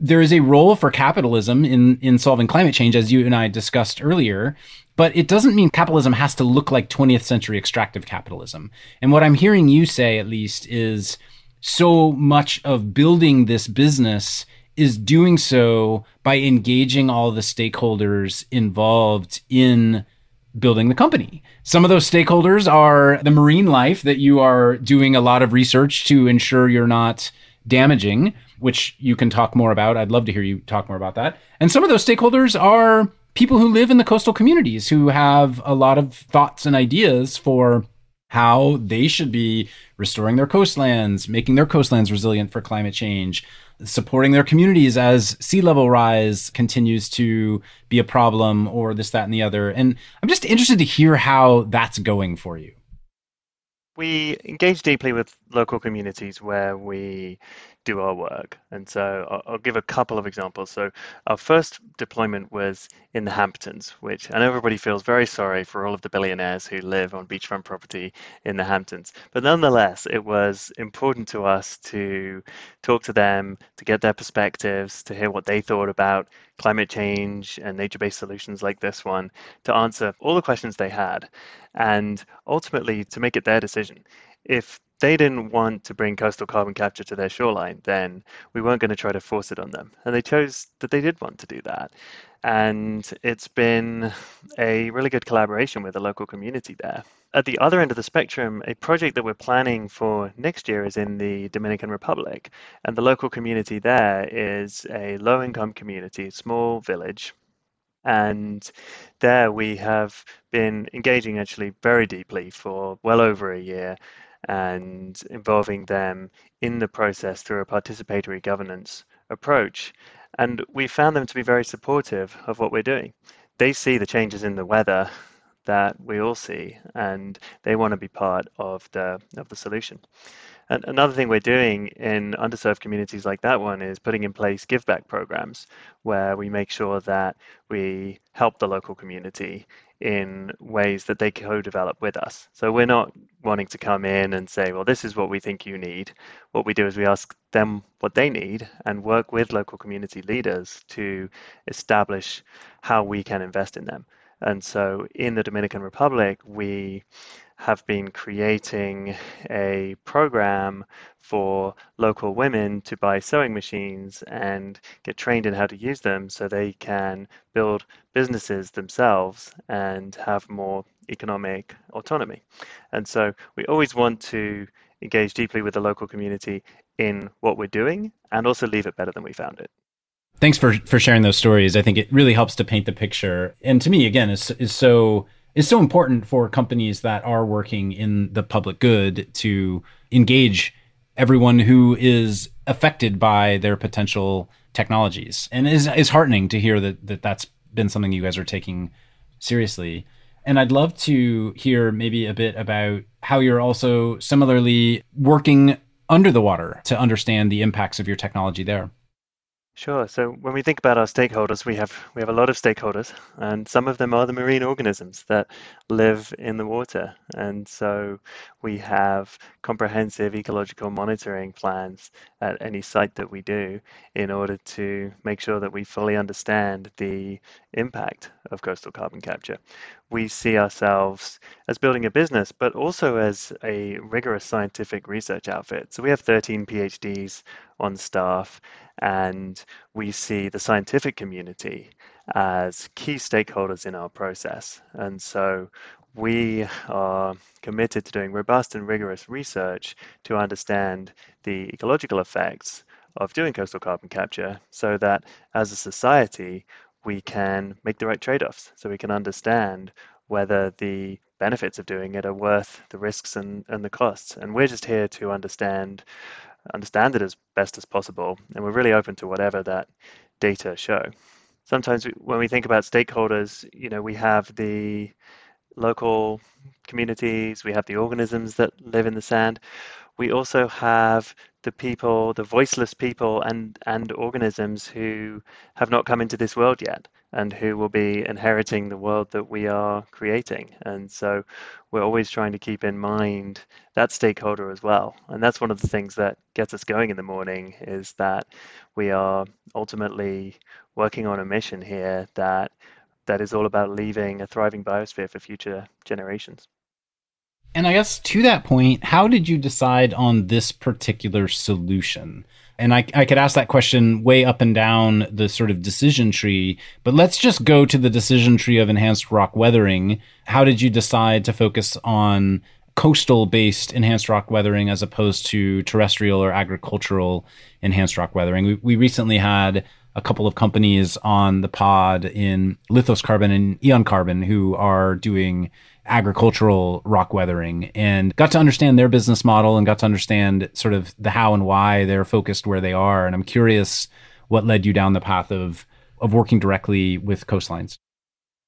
there is a role for capitalism in in solving climate change, as you and I discussed earlier. But it doesn't mean capitalism has to look like 20th century extractive capitalism. And what I'm hearing you say, at least, is so much of building this business is doing so by engaging all the stakeholders involved in building the company. Some of those stakeholders are the marine life that you are doing a lot of research to ensure you're not damaging, which you can talk more about. I'd love to hear you talk more about that. And some of those stakeholders are people who live in the coastal communities who have a lot of thoughts and ideas for how they should be restoring their coastlands, making their coastlands resilient for climate change, supporting their communities as sea level rise continues to be a problem, or this, that, and the other. And I'm just interested to hear how that's going for you we engage deeply with local communities where we do our work. And so I'll, I'll, give a couple of examples. So our first deployment was in the Hamptons, which know everybody feels very sorry for all of the billionaires who live on beachfront property in the Hamptons. But nonetheless, it was important to us to talk to them, to get their perspectives, to hear what they thought about climate change and nature-based solutions like this one, to answer all the questions they had, and ultimately to make it their decision. If they didn't want to bring coastal carbon capture to their shoreline, then we weren't going to try to force it on them. And they chose that they did want to do that. And it's been a really good collaboration with the local community there. At the other end of the spectrum, a project that we're planning for next year is in the Dominican Republic. And the local community there is a low income community, small village. And there we have been engaging actually very deeply for well over a year and involving them in the process through a participatory governance approach. And we found them to be very supportive of what we're doing. They see the changes in the weather that we all see, and they want to be part of the of the solution. And another thing we're doing in underserved communities like that one is putting in place give back programs where we make sure that we help the local community in ways that they co-develop with us. So we're not wanting to come in and say, well, this is what we think you need. What we do is we ask them what they need and work with local community leaders to establish how we can invest in them. And so in the Dominican Republic, we have been creating a program for local women to buy sewing machines and get trained in how to use them so they can build businesses themselves and have more economic autonomy. And so we always want to engage deeply with the local community in what we're doing and also leave it better than we found it. Thanks for, for sharing those stories. I think it really helps to paint the picture. And to me, again, is is so is so important for companies that are working in the public good to engage everyone who is affected by their potential technologies. And is is heartening to hear that, that that's been something you guys are taking seriously. And I'd love to hear maybe a bit about how you're also similarly working under the water to understand the impacts of your technology there. Sure. So when we think about our stakeholders, we have we have a lot of stakeholders, and some of them are the marine organisms that live in the water. And so we have comprehensive ecological monitoring plans at any site that we do in order to make sure that we fully understand the impact of coastal carbon capture. We see ourselves as building a business, but also as a rigorous scientific research outfit. So we have 13 PhDs on staff and we see the scientific community as key stakeholders in our process. And so we are committed to doing robust and rigorous research to understand the ecological effects of doing coastal carbon capture so that as a society we can make the right trade offs so we can understand whether the benefits of doing it are worth the risks and, and the costs. And we're just here to understand understand it as best as possible. And we're really open to whatever that data show. Sometimes when we think about stakeholders, you know, we have the local communities, we have the organisms that live in the sand. We also have the people, the voiceless people and, and organisms who have not come into this world yet and who will be inheriting the world that we are creating. And so we're always trying to keep in mind that stakeholder as well. And that's one of the things that gets us going in the morning is that we are ultimately working on a mission here that that is all about leaving a thriving biosphere for future generations. And I guess to that point, how did you decide on this particular solution? And I, I could ask that question way up and down the sort of decision tree, but let's just go to the decision tree of enhanced rock weathering. How did you decide to focus on coastal based enhanced rock weathering as opposed to terrestrial or agricultural enhanced rock weathering? We, we recently had a couple of companies on the pod in Lithos Carbon and Eion Carbon who are doing agricultural rock weathering and got to understand their business model and got to understand sort of the how and why they're focused where they are. And I'm curious what led you down the path of of working directly with coastlines.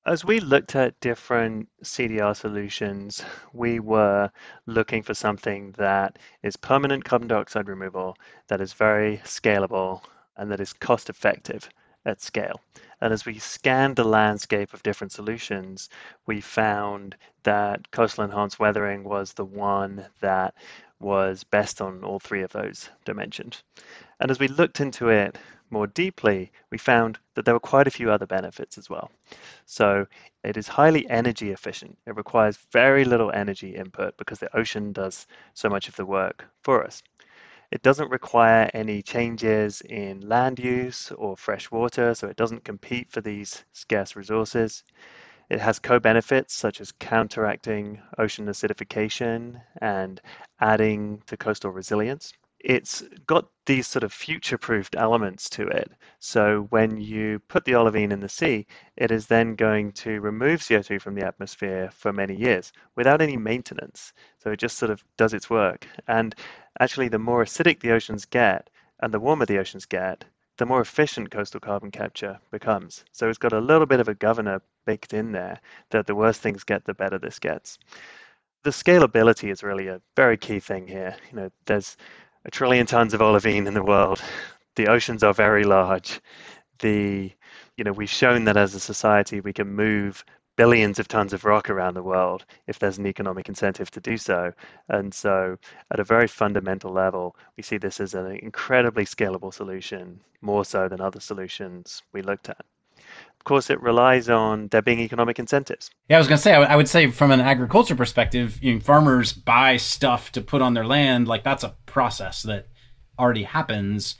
As we looked at different CDR solutions, we were looking for something that is permanent carbon dioxide removal, that is very scalable, and that is cost effective at scale. And as we scanned the landscape of different solutions, we found that coastal enhanced weathering was the one that was best on all three of those dimensions. And as we looked into it more deeply, we found that there were quite a few other benefits as well. So it is highly energy efficient. It requires very little energy input because the ocean does so much of the work for us. It doesn't require any changes in land use or fresh water, so it doesn't compete for these scarce resources. It has co benefits such as counteracting ocean acidification and adding to coastal resilience it's got these sort of future proofed elements to it. So when you put the olivine in the sea, it is then going to remove CO2 from the atmosphere for many years without any maintenance. So it just sort of does its work. And actually, the more acidic the oceans get and the warmer the oceans get, the more efficient coastal carbon capture becomes. So it's got a little bit of a governor baked in there that the worse things get, the better this gets. The scalability is really a very key thing here. You know, there's a trillion tons of olivine in the world. The oceans are very large. The you know we've shown that as a society we can move billions of tons of rock around the world if there's an economic incentive to do so. And so, at a very fundamental level, we see this as an incredibly scalable solution, more so than other solutions we looked at. Of course, it relies on there being economic incentives. Yeah, I was going to say, I would say from an agriculture perspective, you know, farmers buy stuff to put on their land. Like that's a process that already happens.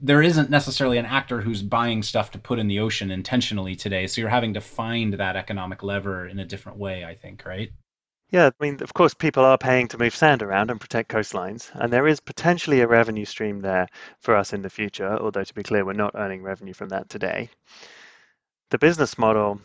There isn't necessarily an actor who's buying stuff to put in the ocean intentionally today. So you're having to find that economic lever in a different way, I think, right? Yeah, I mean, of course, people are paying to move sand around and protect coastlines, and there is potentially a revenue stream there for us in the future, although to be clear, we're not earning revenue from that today. The business model,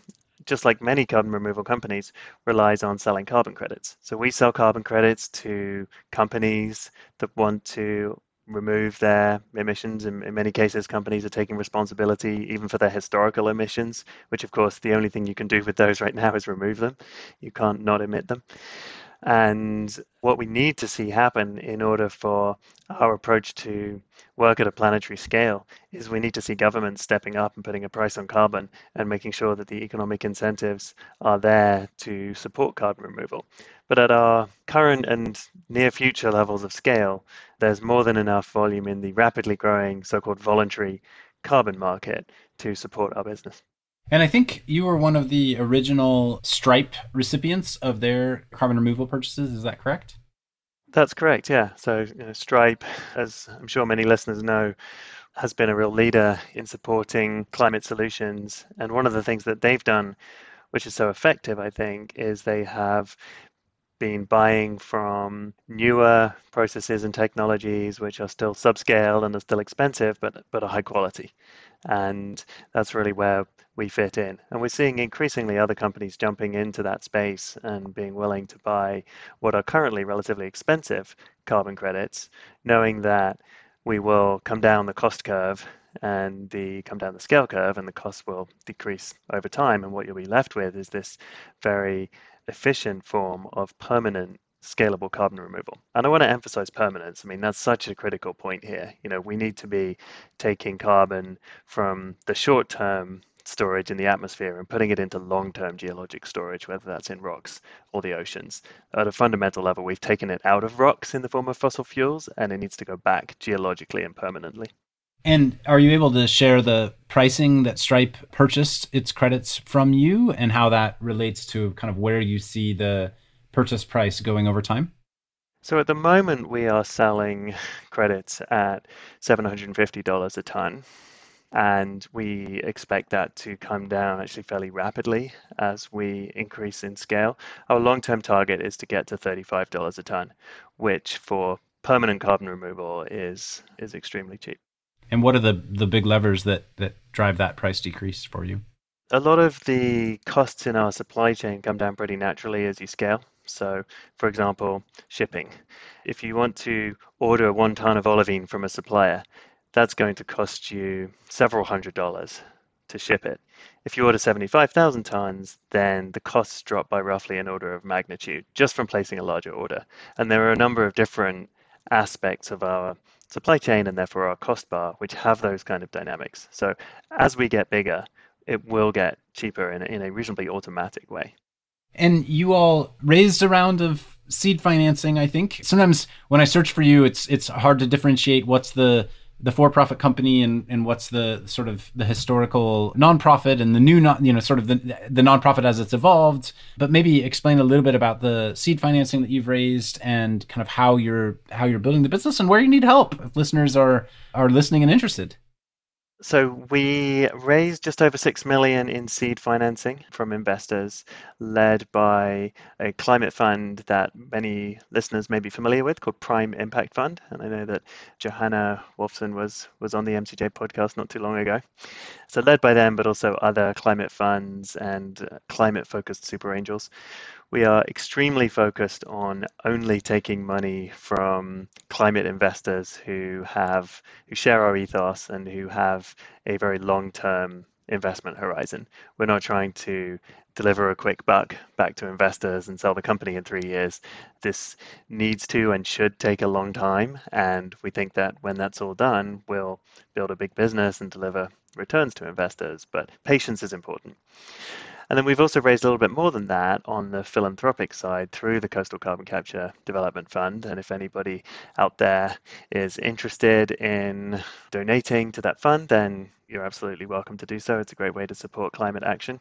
just like many carbon removal companies, relies on selling carbon credits. So we sell carbon credits to companies that want to remove their emissions. In, in many cases, companies are taking responsibility even for their historical emissions, which, of course, the only thing you can do with those right now is remove them. You can't not emit them. And what we need to see happen in order for our approach to work at a planetary scale is we need to see governments stepping up and putting a price on carbon and making sure that the economic incentives are there to support carbon removal. But at our current and near future levels of scale, there's more than enough volume in the rapidly growing so called voluntary carbon market to support our business. And I think you were one of the original Stripe recipients of their carbon removal purchases. Is that correct? That's correct, yeah. So you know, Stripe, as I'm sure many listeners know, has been a real leader in supporting climate solutions. And one of the things that they've done, which is so effective, I think, is they have been buying from newer processes and technologies which are still subscale and are still expensive but but are high quality and that's really where we fit in. And we're seeing increasingly other companies jumping into that space and being willing to buy what are currently relatively expensive carbon credits knowing that we will come down the cost curve and the come down the scale curve and the cost will decrease over time. And what you'll be left with is this very efficient form of permanent scalable carbon removal. And I want to emphasize permanence. I mean, that's such a critical point here. You know, we need to be taking carbon from the short term storage in the atmosphere and putting it into long term geologic storage, whether that's in rocks or the oceans. At a fundamental level, we've taken it out of rocks in the form of fossil fuels and it needs to go back geologically and permanently. And are you able to share the pricing that Stripe purchased its credits from you and how that relates to kind of where you see the purchase price going over time? So at the moment, we are selling (laughs) credits at $750 a ton. And we expect that to come down actually fairly rapidly as we increase in scale. Our long term target is to get to $35 a ton, which for permanent carbon removal is, is extremely cheap. And what are the the big levers that that drive that price decrease for you? A lot of the costs in our supply chain come down pretty naturally as you scale. So, for example, shipping. If you want to order one ton of olivine from a supplier, that's going to cost you several hundred dollars to ship it. If you order 75,000 tons, then the costs drop by roughly an order of magnitude just from placing a larger order. And there are a number of different aspects of our supply chain and therefore our cost bar which have those kind of dynamics. So as we get bigger, it will get cheaper in a, in a reasonably automatic way. And you all raised a round of seed financing, I think. Sometimes when I search for you, it's it's hard to differentiate what's the the for-profit company and, and what's the sort of the historical nonprofit and the new non, you know sort of the the nonprofit as it's evolved but maybe explain a little bit about the seed financing that you've raised and kind of how you're how you're building the business and where you need help if listeners are are listening and interested so we raised just over six million in seed financing from investors, led by a climate fund that many listeners may be familiar with, called Prime Impact Fund. And I know that Johanna Wolfson was was on the MCJ podcast not too long ago. So led by them, but also other climate funds and uh, climate-focused super angels we are extremely focused on only taking money from climate investors who have who share our ethos and who have a very long-term investment horizon. We're not trying to deliver a quick buck back to investors and sell the company in three years. This needs to and should take a long time. And we think that when that's all done, we'll build a big business and deliver returns to investors. But patience is important. And then we've also raised a little bit more than that on the philanthropic side through the Coastal Carbon Capture Development Fund. And if anybody out there is interested in donating to that fund, then you're absolutely welcome to do so. It's a great way to support climate action.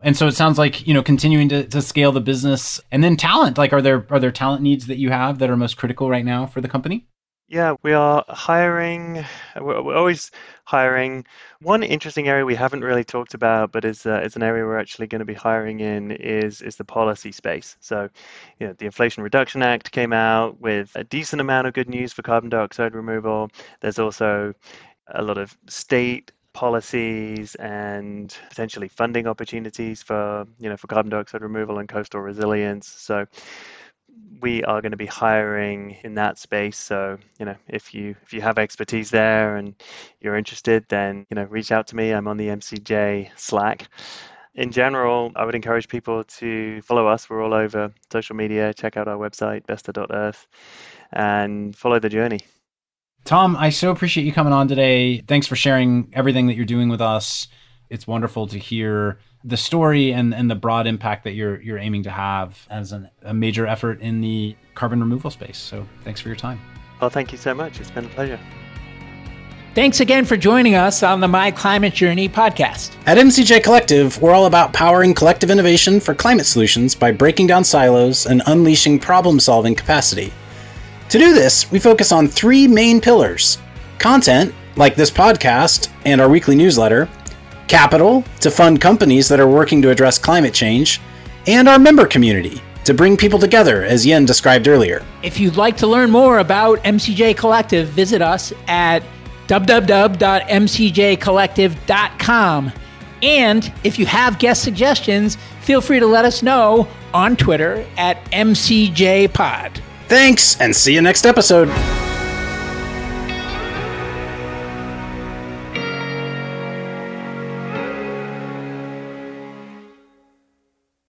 And so it sounds like, you know, continuing to, to scale the business and then talent. Like are there are there talent needs that you have that are most critical right now for the company? Yeah, we are hiring. We're, always hiring. One interesting area we haven't really talked about, but is uh, is an area we're actually going to be hiring in is is the policy space. So, you know, the Inflation Reduction Act came out with a decent amount of good news for carbon dioxide removal. There's also a lot of state policies and potentially funding opportunities for you know for carbon dioxide removal and coastal resilience. So we are going to be hiring in that space. So, you know, if you if you have expertise there and you're interested, then you know, reach out to me. I'm on the MCJ Slack. In general, I would encourage people to follow us. We're all over social media. Check out our website, vesta.earth, and follow the journey. Tom, I so appreciate you coming on today. Thanks for sharing everything that you're doing with us. It's wonderful to hear the story and, and the broad impact that you're you're aiming to have as an, a major effort in the carbon removal space. So thanks for your time. Well, thank you so much. It's been a pleasure. Thanks again for joining us on the My Climate Journey podcast. At MCJ Collective, we're all about powering collective innovation for climate solutions by breaking down silos and unleashing problem solving capacity. To do this, we focus on three main pillars content, like this podcast and our weekly newsletter, capital to fund companies that are working to address climate change, and our member community to bring people together, as Yin described earlier. If you'd like to learn more about MCJ Collective, visit us at www.mcjcollective.com. And if you have guest suggestions, feel free to let us know on Twitter at MCJPod. Thanks, and see you next episode.